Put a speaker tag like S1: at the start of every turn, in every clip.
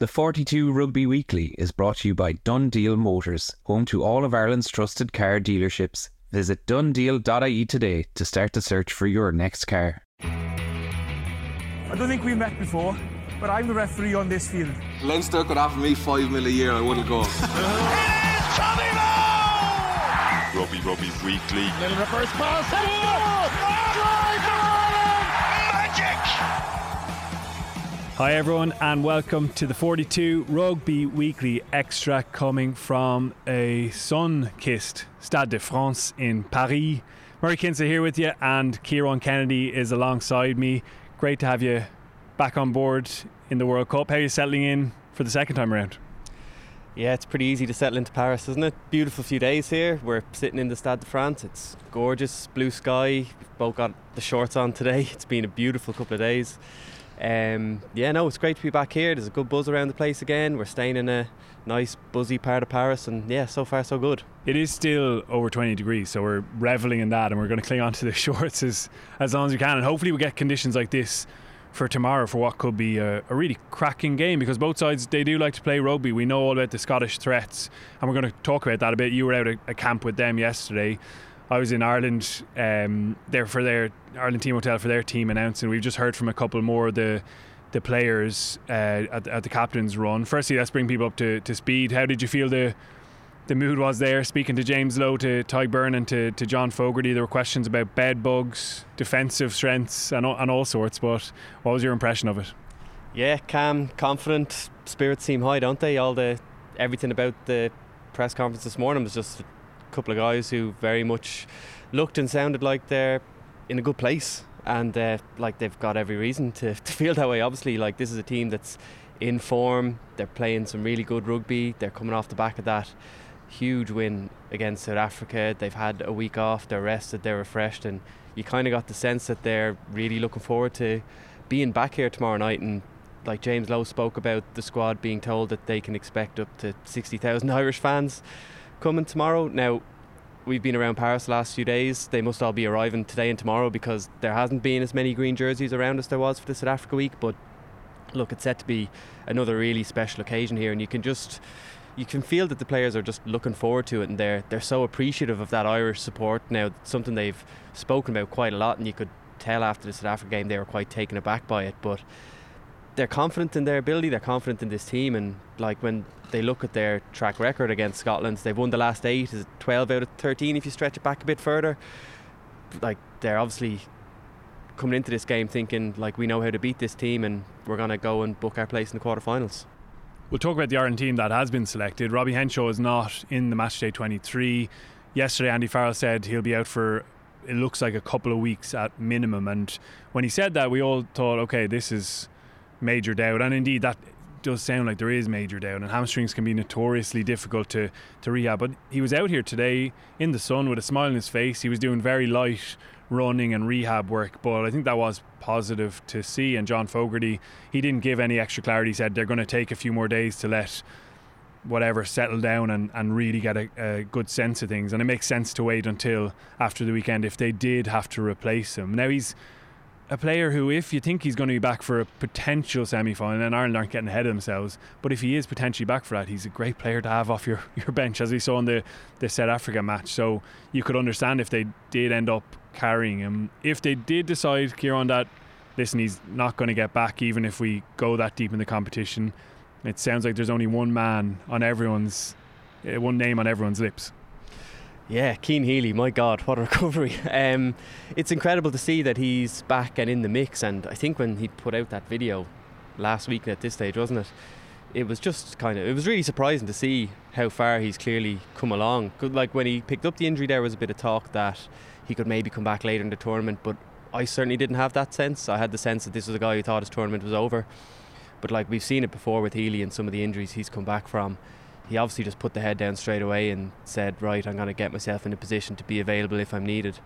S1: The 42 Rugby Weekly is brought to you by DoneDeal Motors, home to all of Ireland's trusted car dealerships. Visit donedeal.ie today to start the search for your next car.
S2: I don't think we met before, but I'm the referee on this field.
S3: Leinster could offer me five mil a year, I wouldn't go.
S4: it is Rugby Rugby Weekly.
S5: Little reverse pass. Drive
S6: Hi, everyone, and welcome to the 42 Rugby Weekly Extra coming from a sun kissed Stade de France in Paris. Murray Kinsella here with you, and Ciarán Kennedy is alongside me. Great to have you back on board in the World Cup. How are you settling in for the second time around?
S7: Yeah, it's pretty easy to settle into Paris, isn't it? Beautiful few days here. We're sitting in the Stade de France. It's gorgeous, blue sky. We've both got the shorts on today. It's been a beautiful couple of days. Um, yeah, no, it's great to be back here. There's a good buzz around the place again. We're staying in a nice, buzzy part of Paris, and yeah, so far so good.
S6: It is still over 20 degrees, so we're reveling in that, and we're going to cling on to the shorts as, as long as we can. And hopefully, we get conditions like this for tomorrow for what could be a, a, really cracking game because both sides they do like to play rugby. We know all about the Scottish threats, and we're going to talk about that a bit. You were out at a camp with them yesterday. I was in Ireland um, there for their Ireland Team Hotel for their team announcing. We've just heard from a couple more of the the players uh, at, at, the captain's run. Firstly, let's bring people up to, to speed. How did you feel the the mood was there? Speaking to James Lowe, to Tadhg Beirne, and to, to John Fogarty, there were questions about bed bugs, defensive strengths, and, and all sorts. But what was your impression of it?
S7: Yeah, calm, confident, spirits seem high, don't they? All the everything about the press conference this morning was just couple of guys who very much looked and sounded like they're in a good place and uh, like they've got every reason to, to feel that way. Obviously like this is a team that's in form they're playing some really good rugby they're coming off the back of that huge win against South Africa. They've had a week off they're rested they're refreshed and you kind of got the sense that they're really looking forward to being back here tomorrow night. And like James Lowe spoke about the squad being told that they can expect up to 60,000 Irish fans coming tomorrow. Now, we've been around Paris the last few days. They must all be arriving today and tomorrow because there hasn't been as many green jerseys around as there was for the South Africa week. But look, it's set to be another really special occasion here, and you can just you can feel that the players are just looking forward to it, and they're they're so appreciative of that Irish support. Now, something they've spoken about quite a lot, and you could tell after the South Africa game they were quite taken aback by it, but they're confident in their ability, they're confident in this team, and like when they look at their track record against Scotland, they've won the last eight, is 12 out of 13 if you stretch it back a bit further. Like they're obviously coming into this game thinking like we know how to beat this team and we're to go and book our place in the quarterfinals.
S6: We'll talk about the Ireland team that has been selected. Robbie Henshaw is not in the matchday 23. Yesterday, Andy Farrell said he'll be out for it looks like a couple of weeks at minimum. And when he said that, we all thought, okay, this is major doubt, and indeed that does sound like there is major doubt, and hamstrings can be notoriously difficult to, to rehab. But he was out here today in the sun with a smile on his face. He was doing very light running and rehab work, but I think that was positive to see. And John Fogarty, he didn't give any extra clarity. He said they're going to take a few more days to let whatever settle down and, and really get a, a, good sense of things. And it makes sense to wait until after the weekend if they did have to replace him. Now he's a player who, if you think he's going to be back for a potential semi final, and Ireland aren't getting ahead of themselves, but if he is potentially back for that, he's a great player to have off your, your bench, as we saw in the, the South Africa match. So you could understand if they did end up carrying him. If they did decide, Ciarán, that, listen, he's not going to get back, even if we go that deep in the competition, it sounds like there's only one man on everyone's, uh, one name on everyone's lips.
S7: Yeah, Cian Healy, my God, what a recovery. Um, it's incredible to see that he's back and in the mix. And I think when he put out that video last week at this stage, wasn't it? It was just kind of, it was really surprising to see how far he's clearly come along. Like when he picked up the injury, there was a bit of talk that he could maybe come back later in the tournament, but I certainly didn't have that sense. I had the sense that this was a guy who thought his tournament was over. But like we've seen it before with Healy and some of the injuries he's come back from he obviously just put the head down straight away and said, right, I'm going to get myself in a position to be available if I'm needed.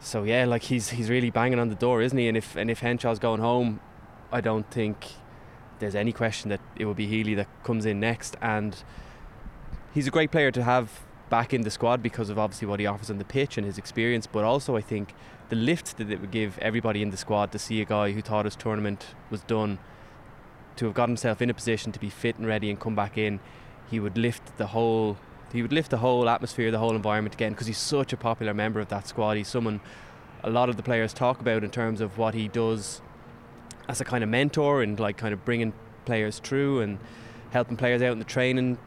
S7: So yeah, like he's he's really banging on the door, isn't he? And if and if Henshaw's going home, I don't think there's any question that it will be Healy that comes in next. And he's a great player to have back in the squad because of obviously what he offers on the pitch and his experience, but also I think the lift that it would give everybody in the squad to see a guy who thought his tournament was done to have got himself in a position to be fit and ready and come back in, he would lift the whole he would lift the whole atmosphere, the whole environment again because he's such a popular member of that squad. He's someone a lot of the players talk about in terms of what he does as a kind of mentor and like kind of bringing players through and helping players out in the training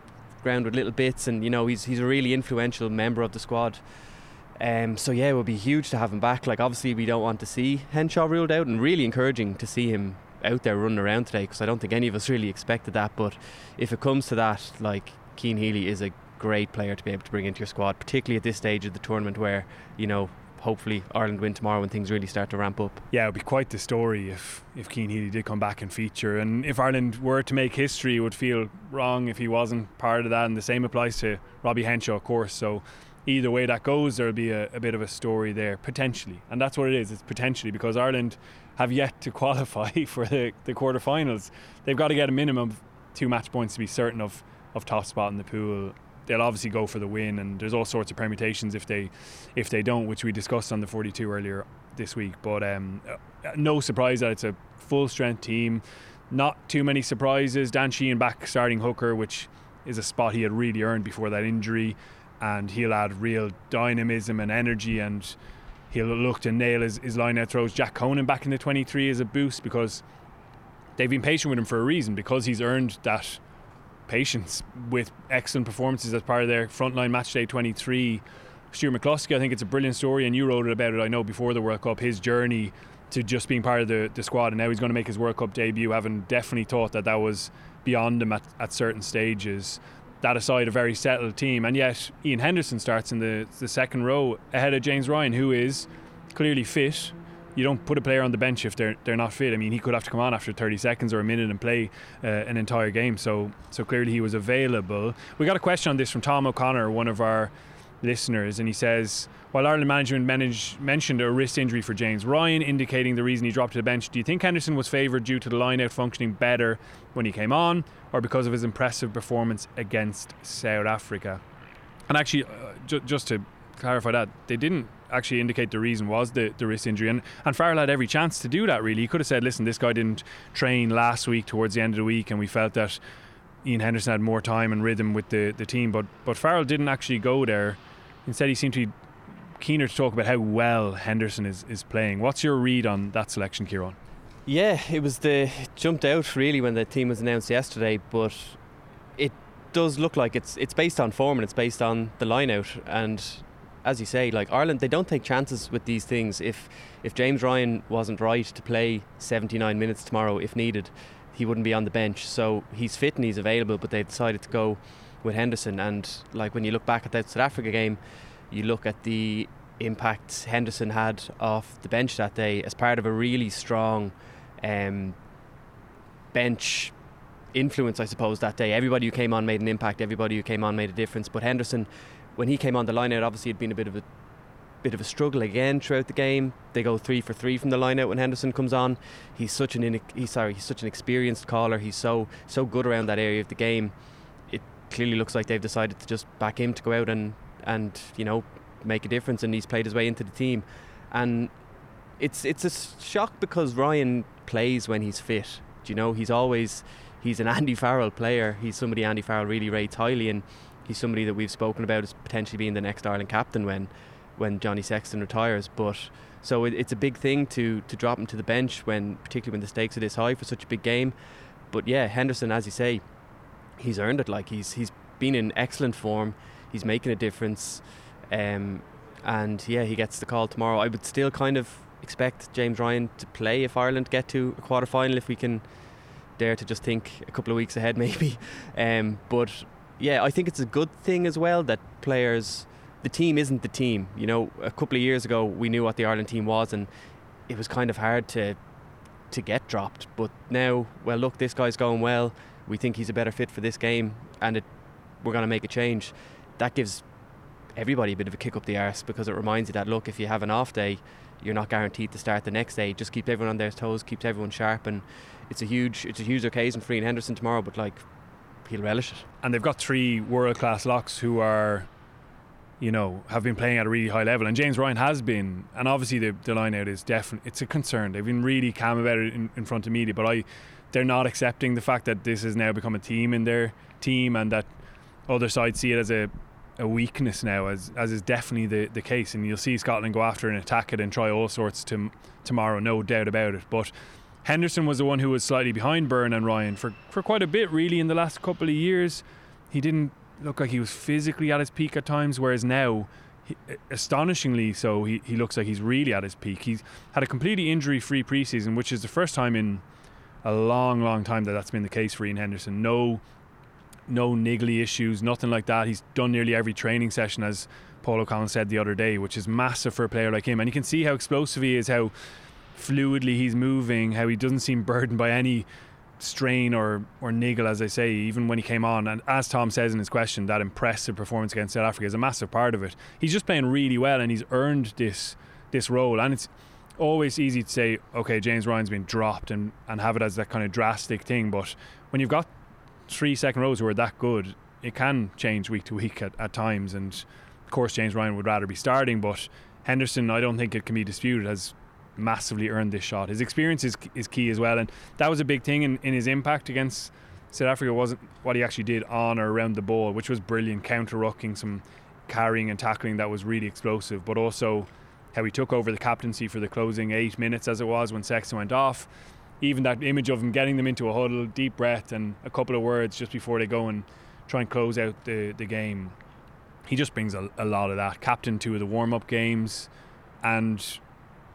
S7: ground with little bits and you know he's he's a really influential member of the squad. Um, so yeah, it would be huge to have him back. Like obviously we don't want to see Henshaw ruled out, and really encouraging to see him out there running around today because I don't think any of us really expected that. But if it comes to that, like Cian Healy is a great player to be able to bring into your squad, particularly at this stage of the tournament where you know hopefully Ireland win tomorrow when things really start to ramp up.
S6: Yeah, it would be quite the story if if Cian Healy did come back and feature, and if Ireland were to make history, it would feel wrong if he wasn't part of that. And the same applies to Robbie Henshaw, of course. So either way that goes, there'll be a, a, bit of a story there potentially, and that's what it is. It's potentially because Ireland have yet to qualify for the the quarterfinals. They've got to get a minimum of two match points to be certain of of top spot in the pool. They'll obviously go for the win, and there's all sorts of permutations if they if they don't, which we discussed on the 42 earlier this week. But um, uh, no surprise that it's a full strength team. Not too many surprises. Dan Sheehan back starting hooker, which is a spot he had really earned before that injury and he'll add real dynamism and energy and he'll look to nail his, his line out throws. Jack Conan back in the 23 is a boost because they've been patient with him for a reason because he's earned that patience with excellent performances as part of their frontline match day 23. Stuart McCloskey, I think it's a brilliant story, and you wrote about it, I know, before the World Cup, his journey to just being part of the, the squad, and now he's going to make his World Cup debut, having definitely thought that that was beyond him at, at certain stages that aside, a very settled team. And yet, Ian Henderson starts in the, the second row ahead of James Ryan, who is clearly fit. You don't put a player on the bench if they're they're not fit. I mean, he could have to come on after 30 seconds or a minute and play uh, an entire game. So so clearly he was available. We got a question on this from Tom O'Connor, one of our listeners, and he says, while Ireland management managed, mentioned a wrist injury for James Ryan, indicating the reason he dropped to the bench, do you think Henderson was favoured due to the line out functioning better when he came on, or because of his impressive performance against South Africa? And actually, uh, ju- just to clarify that, they didn't actually indicate the reason was the, the wrist injury. And, and Farrell had every chance to do that, really. He could have said, listen, this guy didn't train last week towards the end of the week, and we felt that Ian Henderson had more time and rhythm with the, the team. But, but Farrell didn't actually go there Instead, he seemed to be keener to talk about how well Henderson is, is playing. What's your read on that selection, Ciarán?
S7: Yeah, it was the it jumped out really when the team was announced yesterday, but it does look like it's it's based on form and it's based on the line out and as you say, like Ireland, they don't take chances with these things. If if James Ryan wasn't right to play 79 minutes tomorrow, if needed, he wouldn't be on the bench. So he's fit and he's available, but they decided to go with Henderson. And like when you look back at that South Africa game, you look at the impact Henderson had off the bench that day as part of a really strong um, bench influence, I suppose, that day. Everybody who came on made an impact. Everybody who came on made a difference. But Henderson, when he came on the line obviously had been a bit of a bit of a struggle again throughout the game. They go three for three from the line out when Henderson comes on. He's such an he's sorry, he's such an experienced caller. He's so so good around that area of the game It clearly looks like they've decided to just back him to go out and and you know make a difference, and he's played his way into the team. And it's it's a shock because Ryan plays when he's fit. Do you know he's always he's an Andy Farrell player. He's somebody Andy Farrell really rates highly, and he's somebody that we've spoken about as potentially being the next Ireland captain when when Johnny Sexton retires. But so it, it's a big thing to to drop him to the bench when particularly when the stakes are this high for such a big game. But yeah, Henderson, as you say, he's earned it. Like he's he's been in excellent form. He's making a difference, um, and yeah, he gets the call tomorrow. I would still kind of expect James Ryan to play if Ireland get to a quarter final. If we can dare to just think a couple of weeks ahead, maybe. Um, but yeah, I think it's a good thing as well that players. The team isn't the team. You know, a couple of years ago we knew what the Ireland team was, and it was kind of hard to to get dropped. But now, well, look, this guy's going well we think he's a better fit for this game and it, we're going to make a change, that gives everybody a bit of a kick up the arse because it reminds you that look, if you have an off day, you're not guaranteed to start the next day. Just keeps everyone on their toes, keeps everyone sharp, and it's a huge it's a huge occasion for Ian Henderson tomorrow. But like, he'll relish it.
S6: And they've got three world class locks who are you know, have been playing at a really high level. And James Ryan has been, and obviously the, the line out is definitely, it's a concern. They've been really calm about it in, in front of media, but I they're not accepting the fact that this has now become a team in their team and that other sides see it as a a weakness now, as as is definitely the, the case. And you'll see Scotland go after and attack it and try all sorts to, tomorrow, no doubt about it. But Henderson was the one who was slightly behind Beirne and Ryan for, for quite a bit, really, in the last couple of years. He didn't look like he was physically at his peak at times, whereas now, he, astonishingly so, he, he looks like he's really at his peak. He's had a completely injury free preseason, which is the first time in a long, long time that that's been the case for Ian Henderson. No no niggly issues, nothing like that. He's done nearly every training session, as Paul O'Connell said the other day, which is massive for a player like him. And you can see how explosive he is, how fluidly he's moving, how he doesn't seem burdened by any strain or, or niggle, as I say, even when he came on. And as Tom says in his question, that impressive performance against South Africa is a massive part of it. He's just playing really well and he's earned this this role. And it's always easy to say, okay, James Ryan's been dropped and, and have it as that kind of drastic thing. But when you've got three second rows who are that good, it can change week to week at, at times. And of course, James Ryan would rather be starting, but Henderson, I don't think it can be disputed, has massively earned this shot. His experience is, is key as well, and that was a big thing in, in his impact against South Africa. wasn't what he actually did on or around the ball, which was brilliant, counter rucking, some carrying and tackling that was really explosive, but also how he took over the captaincy for the closing eight minutes as it was when Sexton went off even that image of him getting them into a huddle, deep breath, and a couple of words just before they go and try and close out the, the game. He just brings a, a lot of that. Captain two of the warm up games, and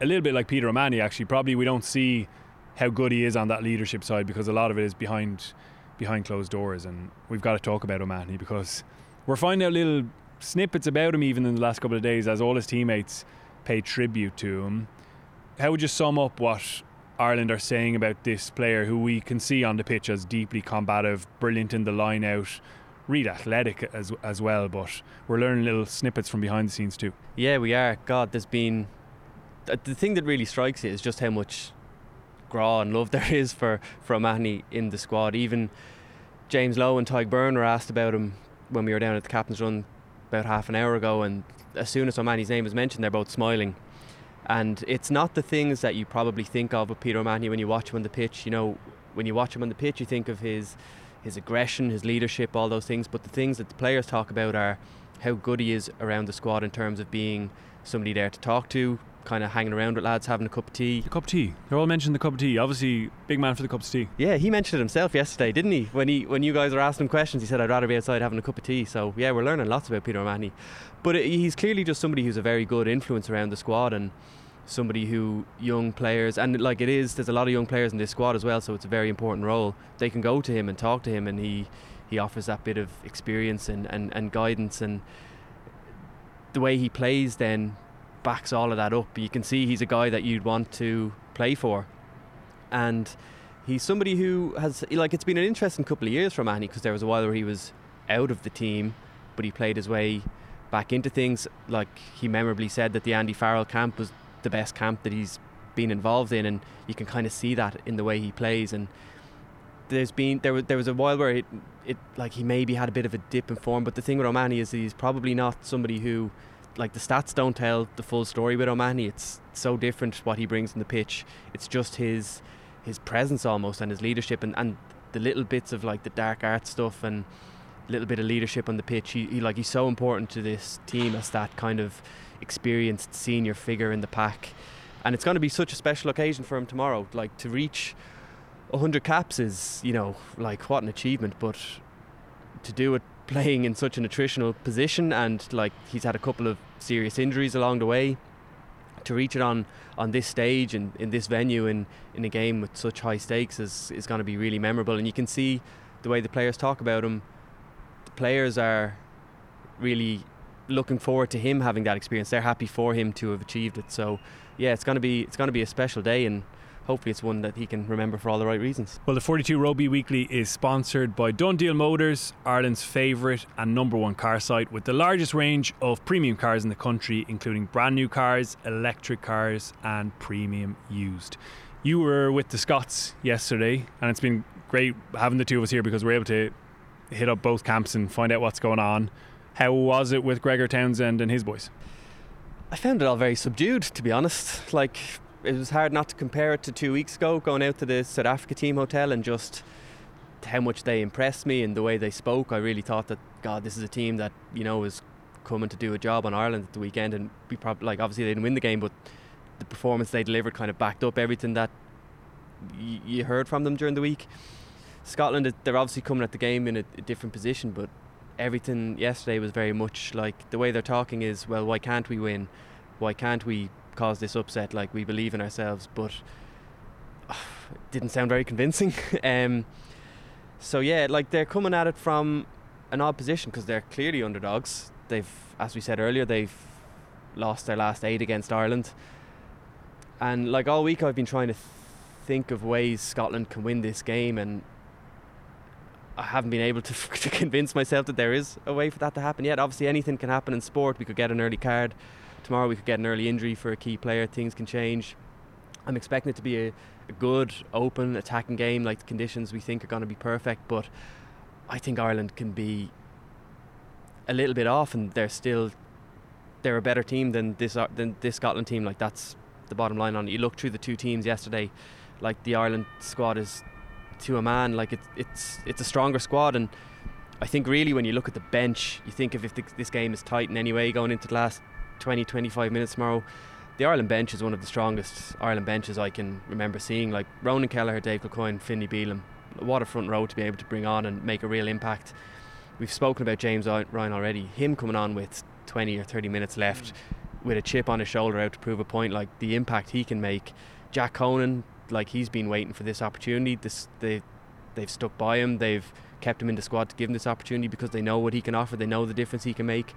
S6: a little bit like Peter O'Mahony, actually. Probably we don't see how good he is on that leadership side because a lot of it is behind behind closed doors, and we've got to talk about O'Mahony because we're finding out little snippets about him even in the last couple of days as all his teammates pay tribute to him. How would you sum up what Ireland are saying about this player who we can see on the pitch as deeply combative, brilliant in the line out, really athletic as as well. But we're learning little snippets from behind the scenes too.
S7: Yeah, we are. God, there's been Uh, the thing that really strikes you is just how much grá and love there is for for O'Mahony in the squad. Even James Lowe and Tadhg Beirne were asked about him when we were down at the captain's run about half an hour ago, and as soon as O'Mahony's name was mentioned, they're both smiling and it's not the things that you probably think of with Peter O'Mahony when you watch him on the pitch. You know, when you watch him on the pitch, you think of his his aggression, his leadership, all those things. But the things that the players talk about are how good he is around the squad in terms of being somebody there to talk to, kind of hanging around with lads, having a cup of tea.
S6: The cup of tea. They're all mentioning the cup of tea. Obviously, big man for the cup of tea.
S7: Yeah, he mentioned it himself yesterday, didn't he? When he when you guys were asking him questions, he said, "I'd rather be outside having a cup of tea." So yeah, we're learning lots about Peter O'Mahony, but he's clearly just somebody who's a very good influence around the squad and somebody who young players and like it is there's a lot of young players in this squad as well so it's a very important role they can go to him and talk to him and he he offers that bit of experience and, and, and guidance and the way he plays then backs all of that up you can see he's a guy that you'd want to play for and he's somebody who has like it's been an interesting couple of years for Manny because there was a while where he was out of the team but he played his way back into things like he memorably said that the Andy Farrell camp was the best camp that he's been involved in, and you can kind of see that in the way he plays. And there's been there was there was a while where it, it like he maybe had a bit of a dip in form, but the thing with O'Mahony is he's probably not somebody who like the stats don't tell the full story with O'Mahony. It's so different what he brings in the pitch. It's just his his presence almost and his leadership and, and the little bits of like the dark art stuff and a little bit of leadership on the pitch. He, he like he's so important to this team as that kind of experienced senior figure in the pack. And it's going to be such a special occasion for him tomorrow. Like to reach 100 caps is, you know, like what an achievement. But to do it playing in such an attritional position and like he's had a couple of serious injuries along the way to reach it on on this stage and in this venue in in a game with such high stakes is is going to be really memorable and you can see the way the players talk about him the players are really looking forward to him having that experience. They're happy for him to have achieved it. So, yeah, it's going to be it's going to be a special day, and hopefully, it's one that he can remember for all the right reasons.
S6: Well, the 42 Rugby Weekly is sponsored by DoneDeal Motors, Ireland's favourite and number one car site, with the largest range of premium cars in the country, including brand new cars, electric cars, and premium used. You were with the Scots yesterday, and it's been great having the two of us here because we're able to hit up both camps and find out what's going on. How was it with Gregor Townsend and his boys?
S7: I found it all very subdued, to be honest. Like it was hard not to compare it to two weeks ago, going out to the South Africa team hotel and just how much they impressed me and the way they spoke. I really thought that God, this is a team that you know is coming to do a job on Ireland at the weekend, and we probably like obviously they didn't win the game, but the performance they delivered kind of backed up everything that y- you heard from them during the week. Scotland, they're obviously coming at the game in a, a different position, but everything yesterday was very much like the way they're talking is, well, why can't we win? Why can't we cause this upset? Like we believe in ourselves, but uh, it didn't sound very convincing. um, so yeah, like they're coming at it from an odd position because they're clearly underdogs. They've, as we said earlier, they've lost their last eight against Ireland, and like all week I've been trying to th- think of ways Scotland can win this game, and I haven't been able to, to convince myself that there is a way for that to happen yet. Obviously, anything can happen in sport. We could get an early card tomorrow. We could get an early injury for a key player. Things can change. I'm expecting it to be a, a good, open, attacking game. Like the conditions we think are going to be perfect, but I think Ireland can be a little bit off, and they're still they're a better team than this uh, than this Scotland team. Like that's the bottom line on it. You look through the two teams yesterday, like the Ireland squad is to a man. Like it's it's it's a stronger squad, and I think really when you look at the bench, you think of if this game is tight in any way going into the last 20, 25 minutes tomorrow. The Ireland bench is one of the strongest Ireland benches I can remember seeing. Like Ronan Kelleher, Dave Kilcoyne, Finlay Bealham, what a front row to be able to bring on and make a real impact. We've spoken about James Ryan already. Him coming on with 20 or 30 minutes left with a chip on his shoulder out to prove a point, like the impact he can make. Jack Conan, like he's been waiting for this opportunity. This they they've stuck by him. They've kept him in the squad to give him this opportunity because they know what he can offer. They know the difference he can make.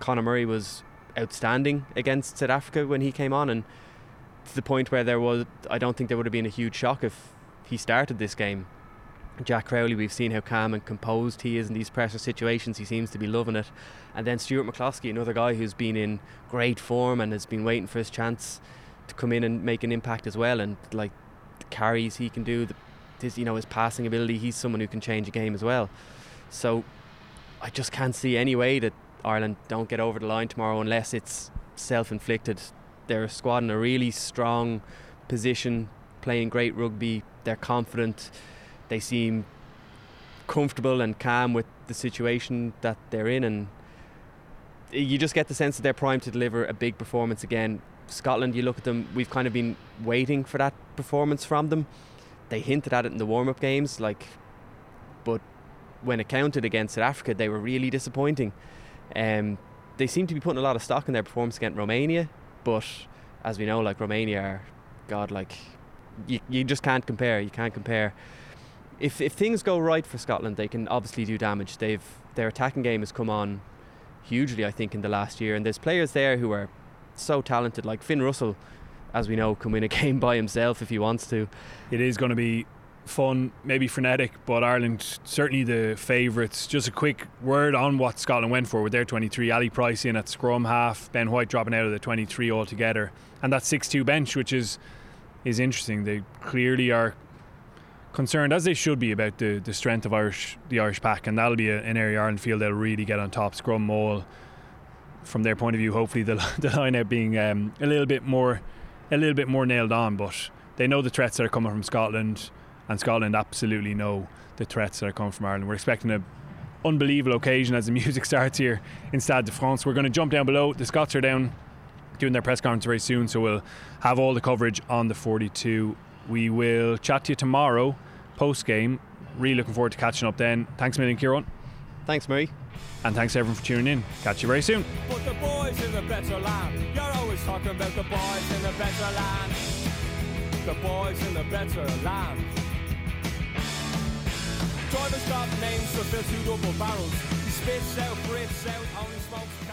S7: Conor Murray was outstanding against South Africa when he came on, and to the point where there was, I don't think there would have been a huge shock if he started this game. Jack Crowley, we've seen how calm and composed he is in these pressure situations. He seems to be loving it. And then Stuart McCloskey, another guy who's been in great form and has been waiting for his chance to come in and make an impact as well. And like the carries he can do, the, his, you know, his passing ability, he's someone who can change a game as well. So I just can't see any way that Ireland don't get over the line tomorrow unless it's self-inflicted. They're a squad in a really strong position, playing great rugby. They're confident they seem comfortable and calm with the situation that they're in, and you just get the sense that they're primed to deliver a big performance again. Scotland, you look at them, we've kind of been waiting for that performance from them. They hinted at it in the warm up games, like, but when it counted against South Africa, they were really disappointing. Um, they seem to be putting a lot of stock in their performance against Romania, but as we know, like Romania are, God, like, you, you just can't compare. You can't compare if if things go right for Scotland, they can obviously do damage. They've their attacking game has come on hugely, I think, in the last year, and there's players there who are so talented, like Finn Russell, as we know, can win a game by himself if he wants to.
S6: It is going to be fun, maybe frenetic, but Ireland certainly the favourites. Just a quick word on what Scotland went for with their 23. Ali Price in at scrum half, Ben White dropping out of the 23 altogether, and that 6-2 bench, which is is interesting. They clearly are concerned as they should be about the, the strength of Irish the Irish pack, and that'll be a, an area Ireland feel they'll really get on top. Scrum Maul, from their point of view, hopefully the, the line out being um, a little bit more a little bit more nailed on, but they know the threats that are coming from Scotland, and Scotland absolutely know the threats that are coming from Ireland. We're expecting a unbelievable occasion as the music starts here in Stade de France. We're going to jump down below. The Scots are down doing their press conference very soon, so we'll have all the coverage on the 42 we will chat to you tomorrow post game. Really looking forward to catching up then. Thanks a million, Ciarán.
S7: Thanks, Murray.
S6: And thanks everyone for tuning in. Catch you very soon.
S8: But the boys in the better land. You're always talking about the boys in the better land. The boys in the better land. Drivers got names to fill two double barrels. He spits out, breathes out, only smokes.